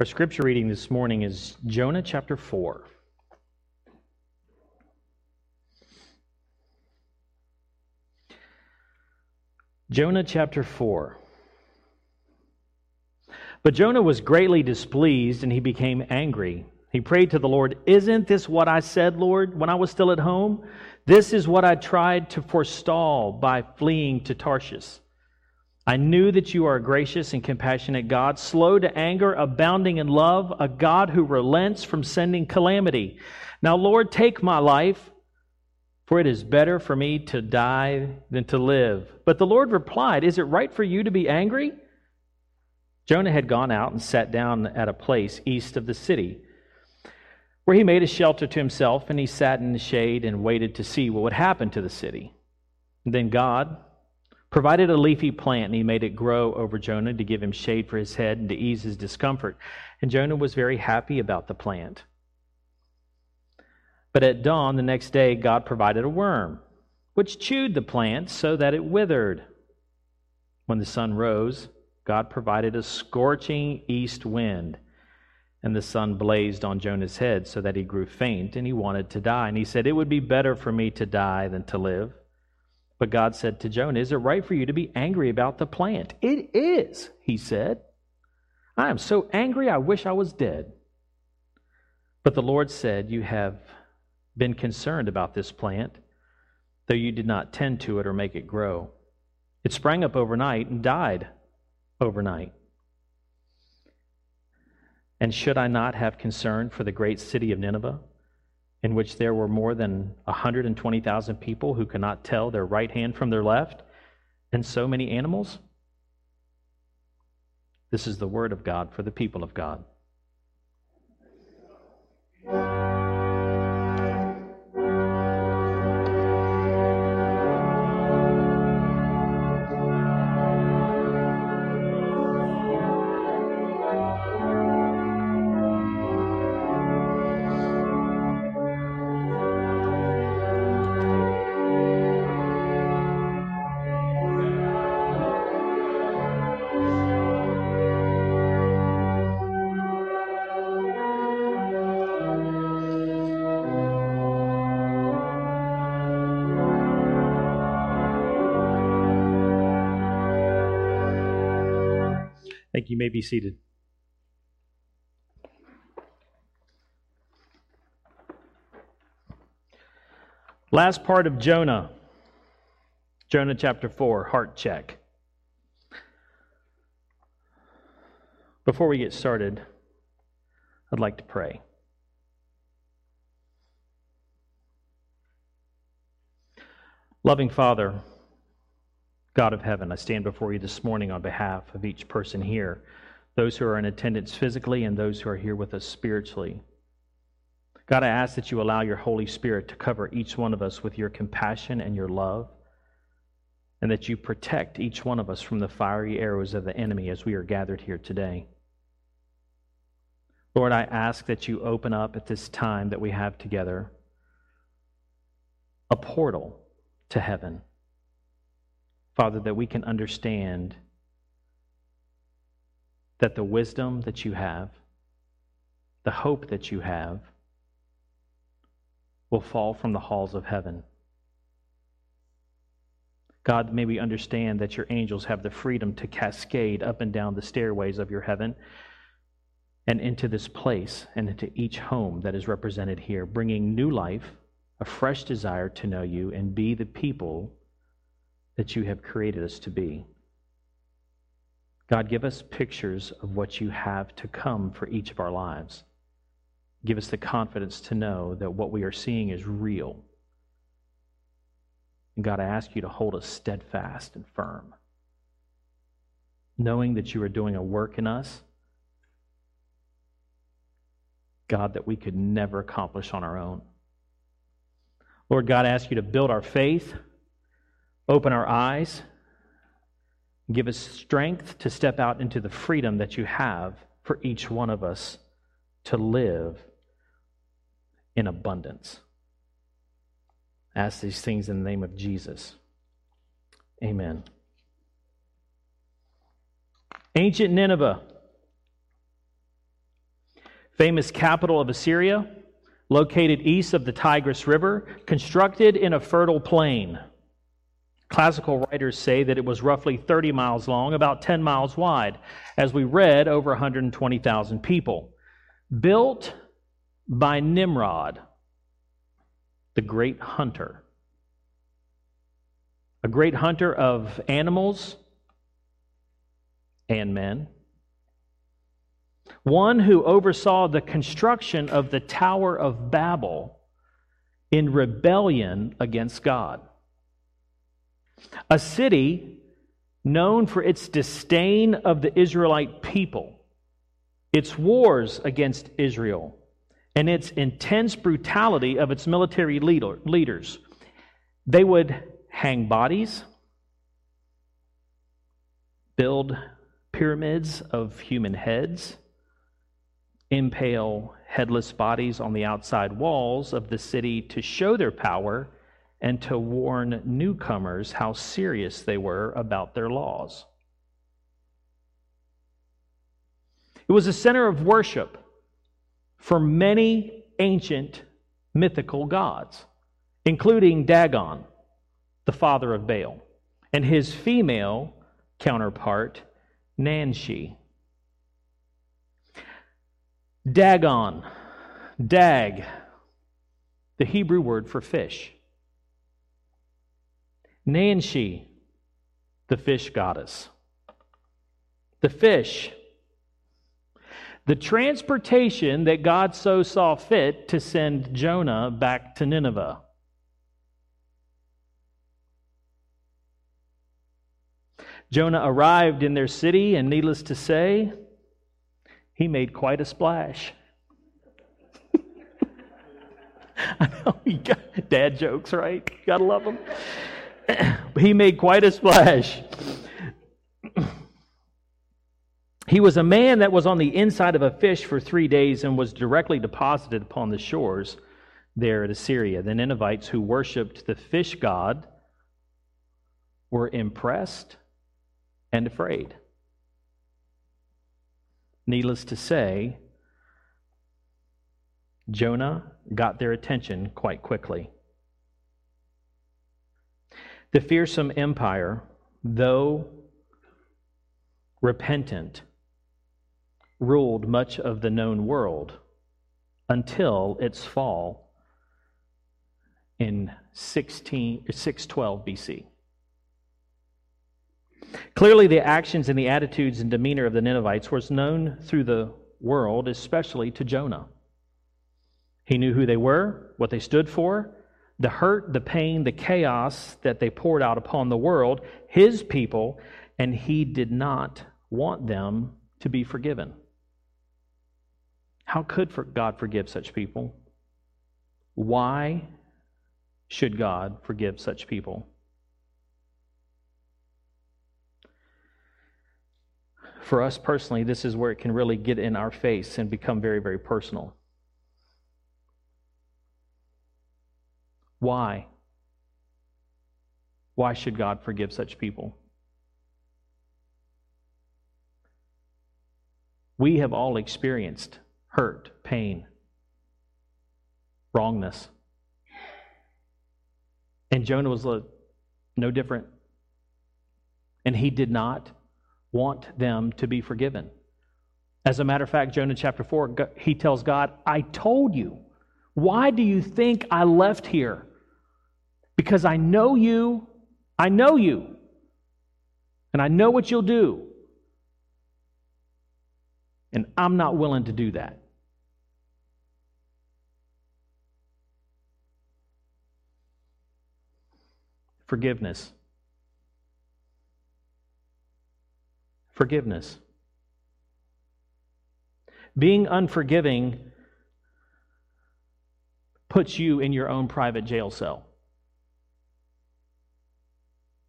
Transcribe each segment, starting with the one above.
Our scripture reading this morning is Jonah chapter 4. Jonah chapter 4. But Jonah was greatly displeased and he became angry. He prayed to the Lord, Isn't this what I said, Lord, when I was still at home? This is what I tried to forestall by fleeing to Tarshish. I knew that you are a gracious and compassionate God, slow to anger, abounding in love, a God who relents from sending calamity. Now, Lord, take my life, for it is better for me to die than to live. But the Lord replied, Is it right for you to be angry? Jonah had gone out and sat down at a place east of the city, where he made a shelter to himself, and he sat in the shade and waited to see what would happen to the city. And then God, provided a leafy plant, and he made it grow over Jonah to give him shade for his head and to ease his discomfort. And Jonah was very happy about the plant. But at dawn the next day, God provided a worm, which chewed the plant so that it withered. When the sun rose, God provided a scorching east wind, and the sun blazed on Jonah's head so that he grew faint and he wanted to die. And he said, It would be better for me to die than to live. But God said to Jonah, Is it right for you to be angry about the plant? It is, he said. I am so angry, I wish I was dead. But the Lord said, You have been concerned about this plant, though you did not tend to it or make it grow. It sprang up overnight and died overnight. And should I not have concern for the great city of Nineveh? In which there were more than 120,000 people who could not tell their right hand from their left, and so many animals? This is the word of God for the people of God. You. may be seated. Last part of Jonah. Jonah chapter 4, heart check. Before we get started, I'd like to pray. Loving Father, God of heaven, I stand before you this morning on behalf of each person here, those who are in attendance physically and those who are here with us spiritually. God, I ask that you allow your Holy Spirit to cover each one of us with your compassion and your love, and that you protect each one of us from the fiery arrows of the enemy as we are gathered here today. Lord, I ask that you open up at this time that we have together a portal to heaven Father, that we can understand that the wisdom that you have, the hope that you have, will fall from the halls of heaven. God, may we understand that your angels have the freedom to cascade up and down the stairways of your heaven and into this place and into each home that is represented here, bringing new life, a fresh desire to know you, and be the people that you have created us to be. God, give us pictures of what you have to come for each of our lives. Give us the confidence to know that what we are seeing is real. And God, I ask you to hold us steadfast and firm, knowing that you are doing a work in us, God, that we could never accomplish on our own. Lord God, I ask you to build our faith Open our eyes. Give us strength to step out into the freedom that you have for each one of us to live in abundance. Ask these things in the name of Jesus. Amen. Ancient Nineveh, famous capital of Assyria, located east of the Tigris River, constructed in a fertile plain. Classical writers say that it was roughly 30 miles long, about 10 miles wide, as we read, over 120,000 people. Built by Nimrod, the great hunter. A great hunter of animals and men. One who oversaw the construction of the Tower of Babel in rebellion against God. A city known for its disdain of the Israelite people, its wars against Israel, and its intense brutality of its military leader, leaders. They would hang bodies, build pyramids of human heads, impale headless bodies on the outside walls of the city to show their power and to warn newcomers how serious they were about their laws. It was a center of worship for many ancient mythical gods, including Dagon, the father of Baal, and his female counterpart, Nanshi. Dagon, dag, the Hebrew word for fish. Nanshi, the fish goddess. The fish, the transportation that God so saw fit to send Jonah back to Nineveh. Jonah arrived in their city, and needless to say, he made quite a splash. I know you got dad jokes, right? Gotta love them. he made quite a splash. he was a man that was on the inside of a fish for three days and was directly deposited upon the shores there at Assyria. The Ninevites who worshiped the fish god were impressed and afraid. Needless to say, Jonah got their attention quite quickly. The fearsome empire, though repentant, ruled much of the known world until its fall in 16, 612 BC. Clearly, the actions and the attitudes and demeanor of the Ninevites was known through the world, especially to Jonah. He knew who they were, what they stood for, the hurt, the pain, the chaos that they poured out upon the world, his people, and he did not want them to be forgiven. How could God forgive such people? Why should God forgive such people? For us personally, this is where it can really get in our face and become very, very personal. Why? Why should God forgive such people? We have all experienced hurt, pain, wrongness. And Jonah was no different. And he did not want them to be forgiven. As a matter of fact, Jonah chapter 4, he tells God, I told you. Why do you think I left here? Because I know you. I know you. And I know what you'll do. And I'm not willing to do that. Forgiveness. Forgiveness. Being unforgiving puts you in your own private jail cell.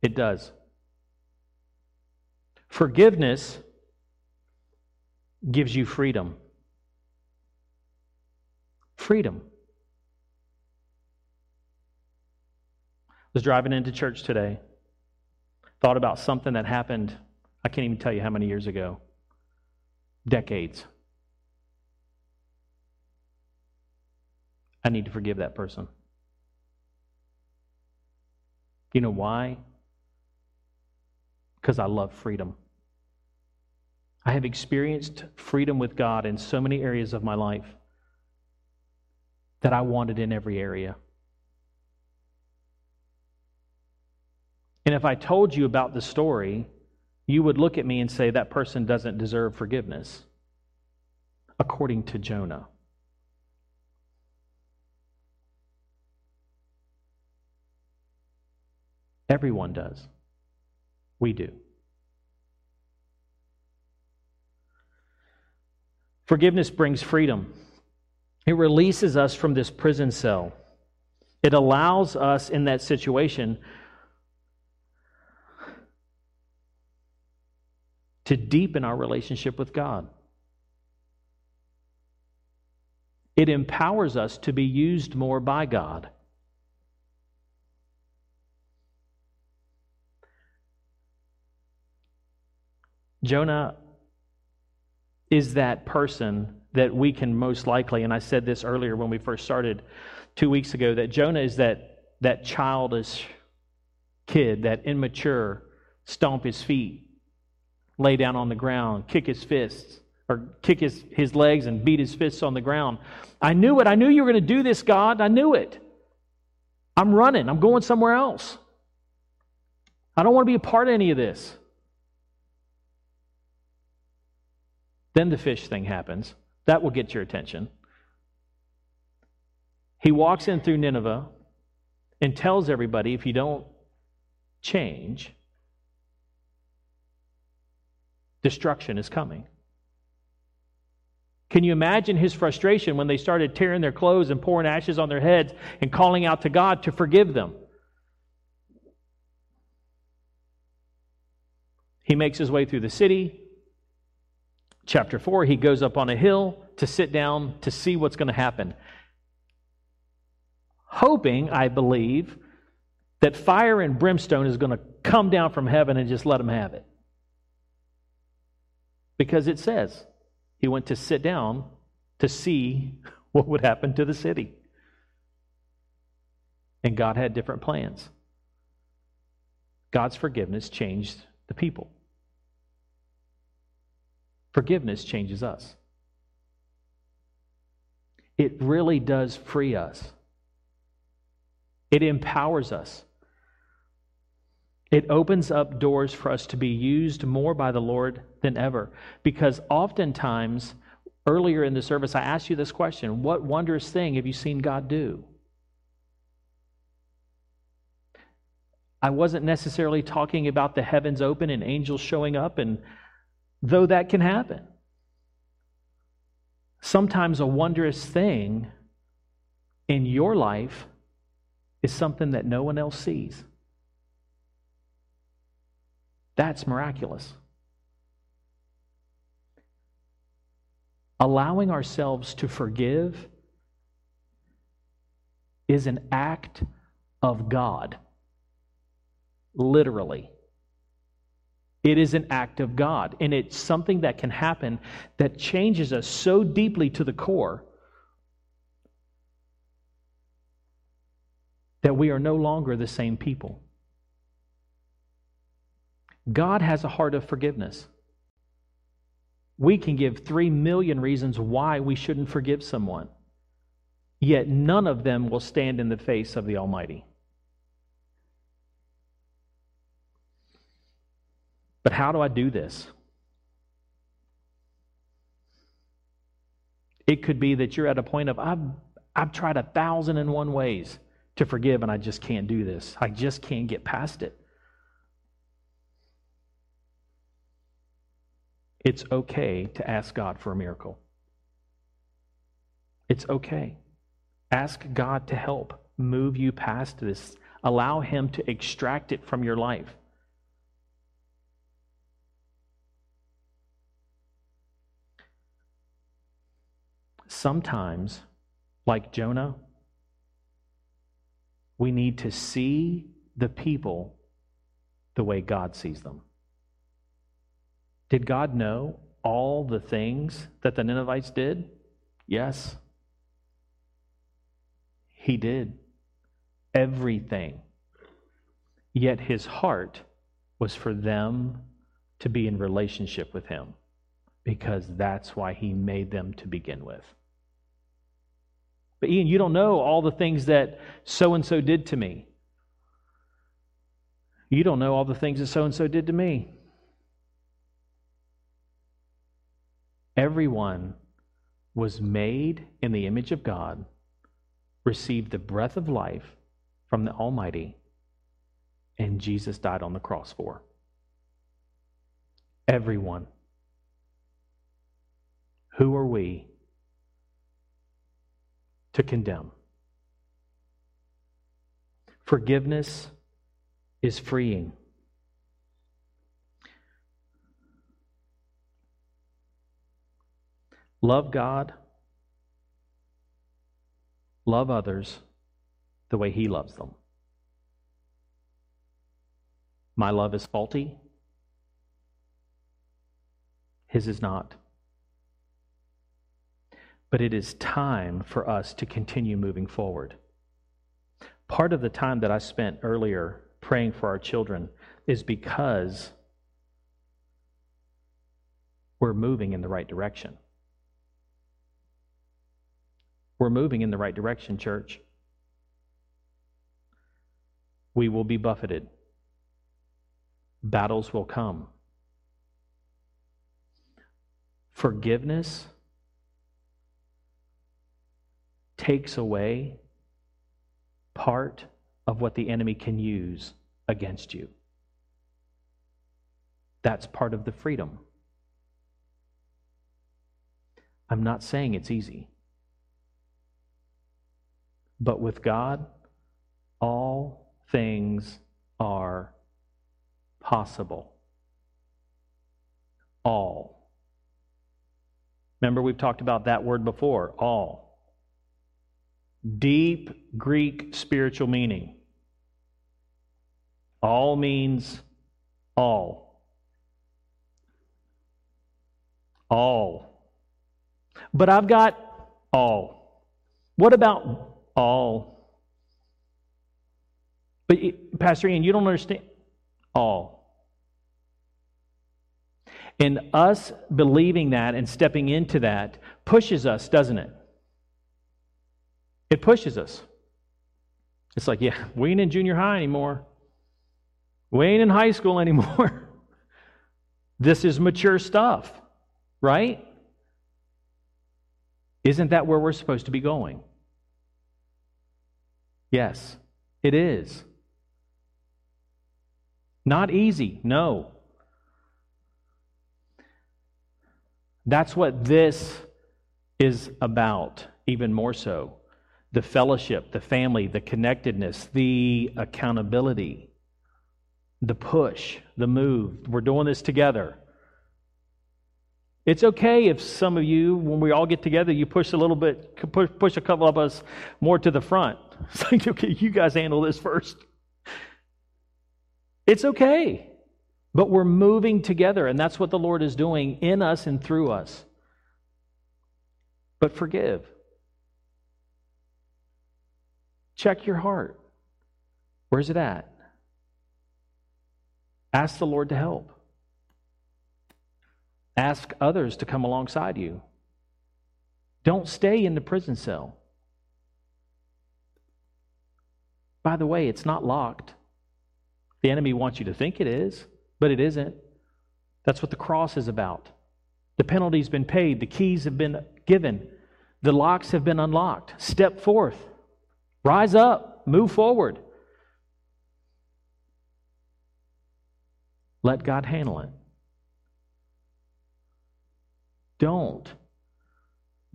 It does. Forgiveness gives you freedom. Freedom. I was driving into church today. Thought about something that happened I can't even tell you how many years ago. Decades. I need to forgive that person. You know why? Because I love freedom. I have experienced freedom with God in so many areas of my life that I wanted in every area. And if I told you about the story, you would look at me and say, that person doesn't deserve forgiveness, according to Jonah. Everyone does. We do. Forgiveness brings freedom. It releases us from this prison cell. It allows us in that situation to deepen our relationship with God. It empowers us to be used more by God. Jonah is that person that we can most likely, and I said this earlier when we first started two weeks ago, that Jonah is that, that childish kid, that immature, stomp his feet, lay down on the ground, kick his fists, or kick his, his legs and beat his fists on the ground. I knew it. I knew you were going to do this, God. I knew it. I'm running. I'm going somewhere else. I don't want to be a part of any of this. Then the fish thing happens. That will get your attention. He walks in through Nineveh and tells everybody if you don't change, destruction is coming. Can you imagine his frustration when they started tearing their clothes and pouring ashes on their heads and calling out to God to forgive them? He makes his way through the city chapter 4, he goes up on a hill to sit down to see what's going to happen. Hoping, I believe, that fire and brimstone is going to come down from heaven and just let him have it. Because it says he went to sit down to see what would happen to the city. And God had different plans. God's forgiveness changed the people. Forgiveness changes us. It really does free us, it empowers us. It opens up doors for us to be used more by the Lord than ever. Because oftentimes, earlier in the service, I asked you this question What wondrous thing have you seen God do? I wasn't necessarily talking about the heavens open and angels showing up and though that can happen. Sometimes a wondrous thing in your life is something that no one else sees. That's miraculous. Allowing ourselves to forgive is an act of God, literally. It is an act of God, and it's something that can happen that changes us so deeply to the core that we are no longer the same people. God has a heart of forgiveness. We can give three million reasons why we shouldn't forgive someone, yet none of them will stand in the face of the Almighty. But how do I do this? It could be that you're at a point of, I've, I've tried a thousand and one ways to forgive, and I just can't do this. I just can't get past it. It's okay to ask God for a miracle. It's okay. Ask God to help move you past this. Allow Him to extract it from your life. Sometimes, like Jonah, we need to see the people the way God sees them. Did God know all the things that the Ninevites did? Yes. He did. Everything. Yet his heart was for them to be in relationship with him because that's why he made them to begin with. But Ian, you don't know all the things that so and so did to me. You don't know all the things that so and so did to me. Everyone was made in the image of God, received the breath of life from the Almighty, and Jesus died on the cross for. Everyone. Who are we to condemn? Forgiveness is freeing. Love God, love others the way He loves them. My love is faulty, His is not. But it is time for us to continue moving forward. Part of the time that I spent earlier praying for our children is because we're moving in the right direction. We're moving in the right direction, church. We will be buffeted, battles will come. Forgiveness takes away part of what the enemy can use against you. That's part of the freedom. I'm not saying it's easy. But with God, all things are possible. All. Remember, we've talked about that word before all. Deep Greek spiritual meaning. All means all. All. But I've got all. What about all? But, Pastor Ian, you don't understand. All. And us believing that and stepping into that pushes us, doesn't it? It pushes us. It's like, yeah, we ain't in junior high anymore. We ain't in high school anymore. this is mature stuff, right? Isn't that where we're supposed to be going? Yes, it is. Not easy, no. That's what this is about, even more so. The fellowship, the family, the connectedness, the accountability the push, the move. We're doing this together. It's okay if some of you, when we all get together, you push a little bit, push, push a couple of us more to the front. It's like, okay, you guys handle this first. It's okay. But we're moving together, and that's what the Lord is doing in us and through us. But forgive. Check your heart. Where's it at? Ask the Lord to help. Ask others to come alongside you. Don't stay in the prison cell. By the way, it's not locked. The enemy wants you to think it is, but it isn't. That's what the cross is about. The penalty's been paid, the keys have been given, the locks have been unlocked. Step forth, rise up, move forward. Let God handle it. Don't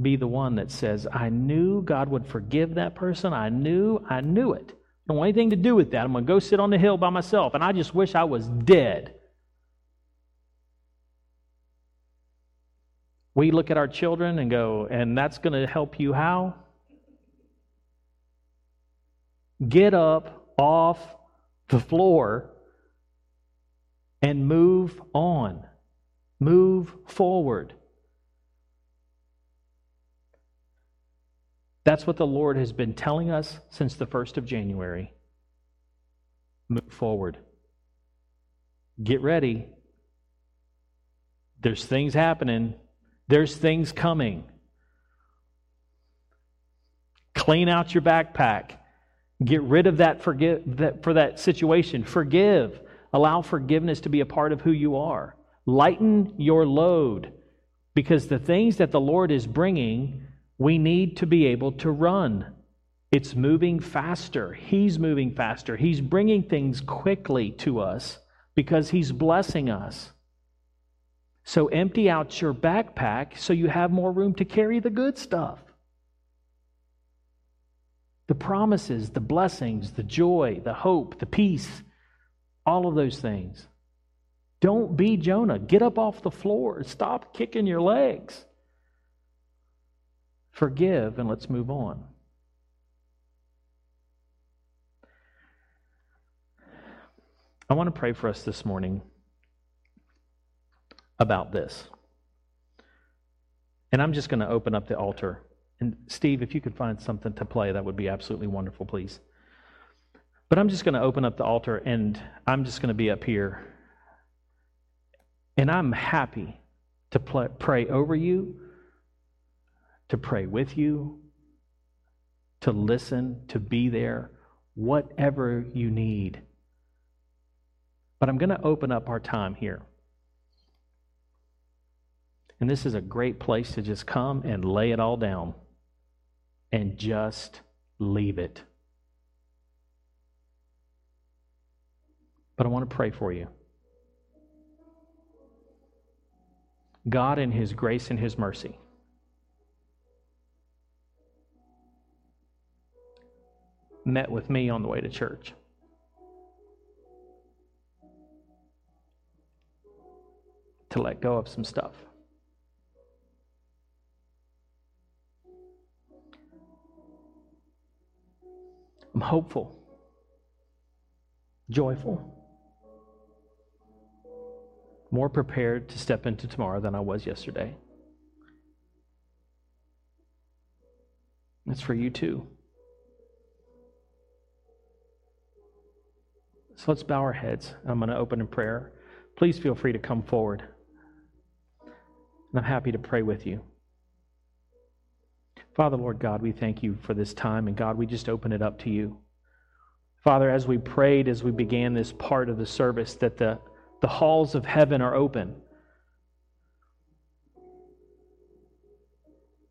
be the one that says, I knew God would forgive that person. I knew, I knew it. I don't want anything to do with that. I'm going to go sit on the hill by myself, and I just wish I was dead. We look at our children and go, and that's going to help you how? Get up off the floor and move on, move forward. That's what the Lord has been telling us since the 1st of January. Move forward. Get ready. There's things happening, there's things coming. Clean out your backpack. Get rid of that, forgive, that for that situation. Forgive. Allow forgiveness to be a part of who you are. Lighten your load because the things that the Lord is bringing, we need to be able to run. It's moving faster. He's moving faster. He's bringing things quickly to us because He's blessing us. So empty out your backpack so you have more room to carry the good stuff. The promises, the blessings, the joy, the hope, the peace, all of those things. Don't be Jonah. Get up off the floor. Stop kicking your legs. Forgive and let's move on. I want to pray for us this morning about this. And I'm just going to open up the altar. And Steve, if you could find something to play, that would be absolutely wonderful, please. But I'm just going to open up the altar and I'm just going to be up here. And I'm happy to play, pray over you, to pray with you, to listen, to be there, whatever you need. But I'm going to open up our time here. And this is a great place to just come and lay it all down and just leave it. But I want to pray for you. God, in His grace and His mercy, met with me on the way to church. To let go of some stuff. I'm hopeful, joyful, more prepared to step into tomorrow than I was yesterday. That's for you too. So let's bow our heads. I'm going to open in prayer. Please feel free to come forward. And I'm happy to pray with you. Father, Lord God, we thank you for this time. And God, we just open it up to you. Father, as we prayed, as we began this part of the service, that the, the halls of heaven are open,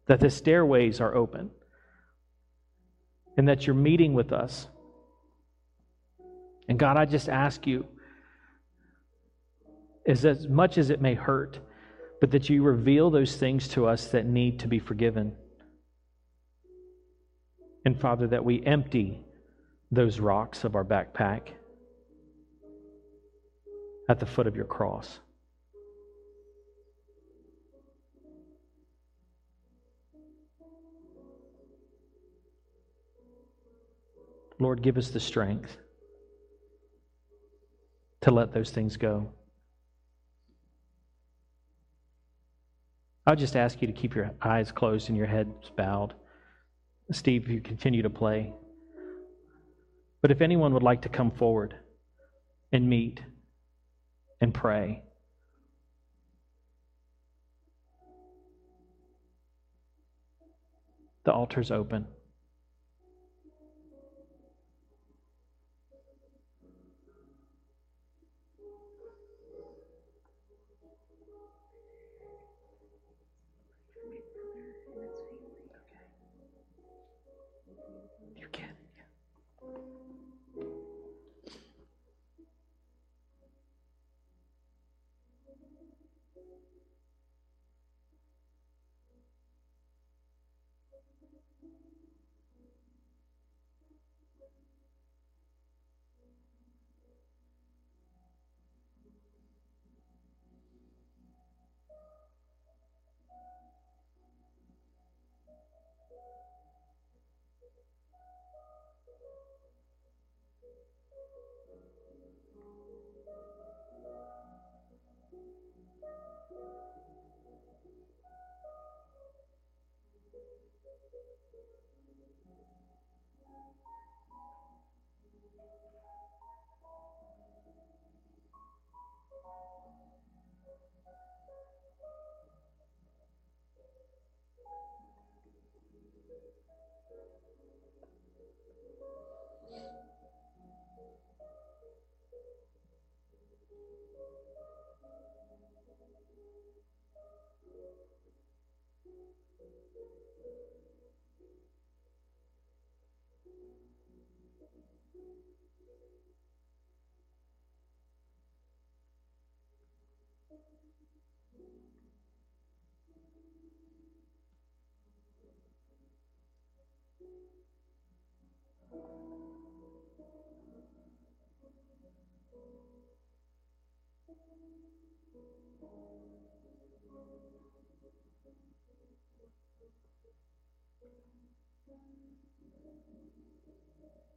that the stairways are open, and that you're meeting with us. And God, I just ask you, is as much as it may hurt, but that you reveal those things to us that need to be forgiven. And Father, that we empty those rocks of our backpack at the foot of your cross. Lord, give us the strength to let those things go. I'll just ask you to keep your eyes closed and your heads bowed. Steve, if you continue to play. But if anyone would like to come forward and meet and pray, the altar's open.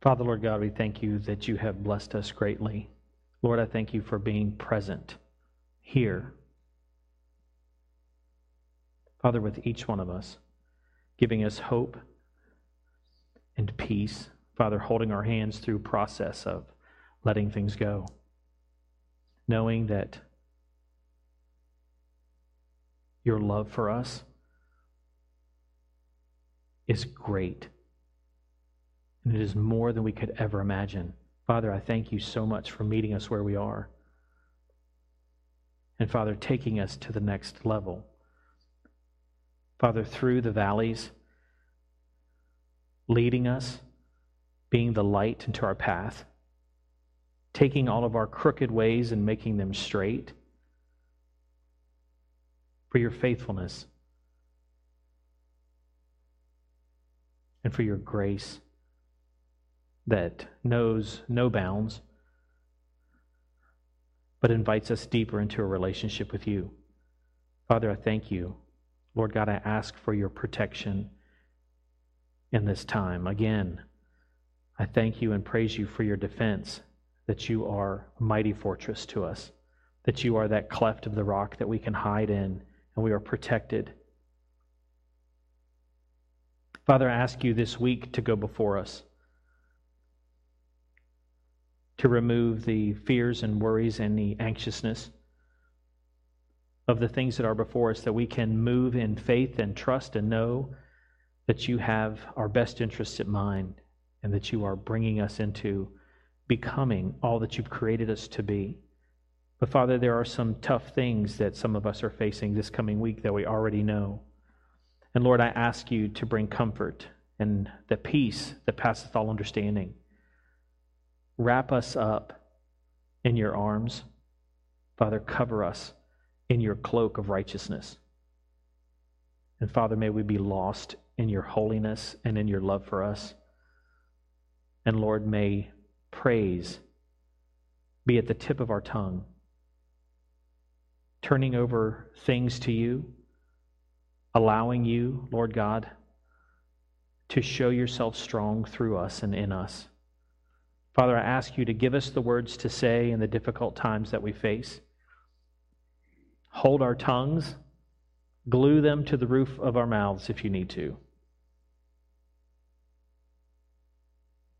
Father, Lord God, we thank you that you have blessed us greatly. Lord, I thank you for being present here. Father, with each one of us, giving us hope and peace. Father, holding our hands through process of letting things go. Knowing that your love for us is great and it is more than we could ever imagine. Father, I thank you so much for meeting us where we are. And Father, taking us to the next level. Father, through the valleys, leading us, being the light into our path, taking all of our crooked ways and making them straight. For your faithfulness and for your grace that knows no bounds, but invites us deeper into a relationship with you. Father, I thank you. Lord God, I ask for your protection in this time. Again, I thank you and praise you for your defense, that you are a mighty fortress to us, that you are that cleft of the rock that we can hide in, and we are protected. Father, I ask you this week to go before us to remove the fears and worries and the anxiousness of the things that are before us, that we can move in faith and trust and know that you have our best interests at mind and that you are bringing us into becoming all that you've created us to be. But Father, there are some tough things that some of us are facing this coming week that we already know. And Lord, I ask you to bring comfort and the peace that passeth all understanding Wrap us up in your arms. Father, cover us in your cloak of righteousness. And Father, may we be lost in your holiness and in your love for us. And Lord, may praise be at the tip of our tongue, turning over things to you, allowing you, Lord God, to show yourself strong through us and in us. Father, I ask you to give us the words to say in the difficult times that we face. Hold our tongues, glue them to the roof of our mouths if you need to.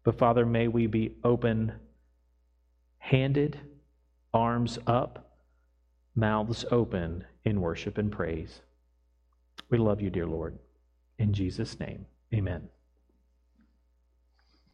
But Father, may we be open handed, arms up, mouths open in worship and praise. We love you, dear Lord. In Jesus' name, amen.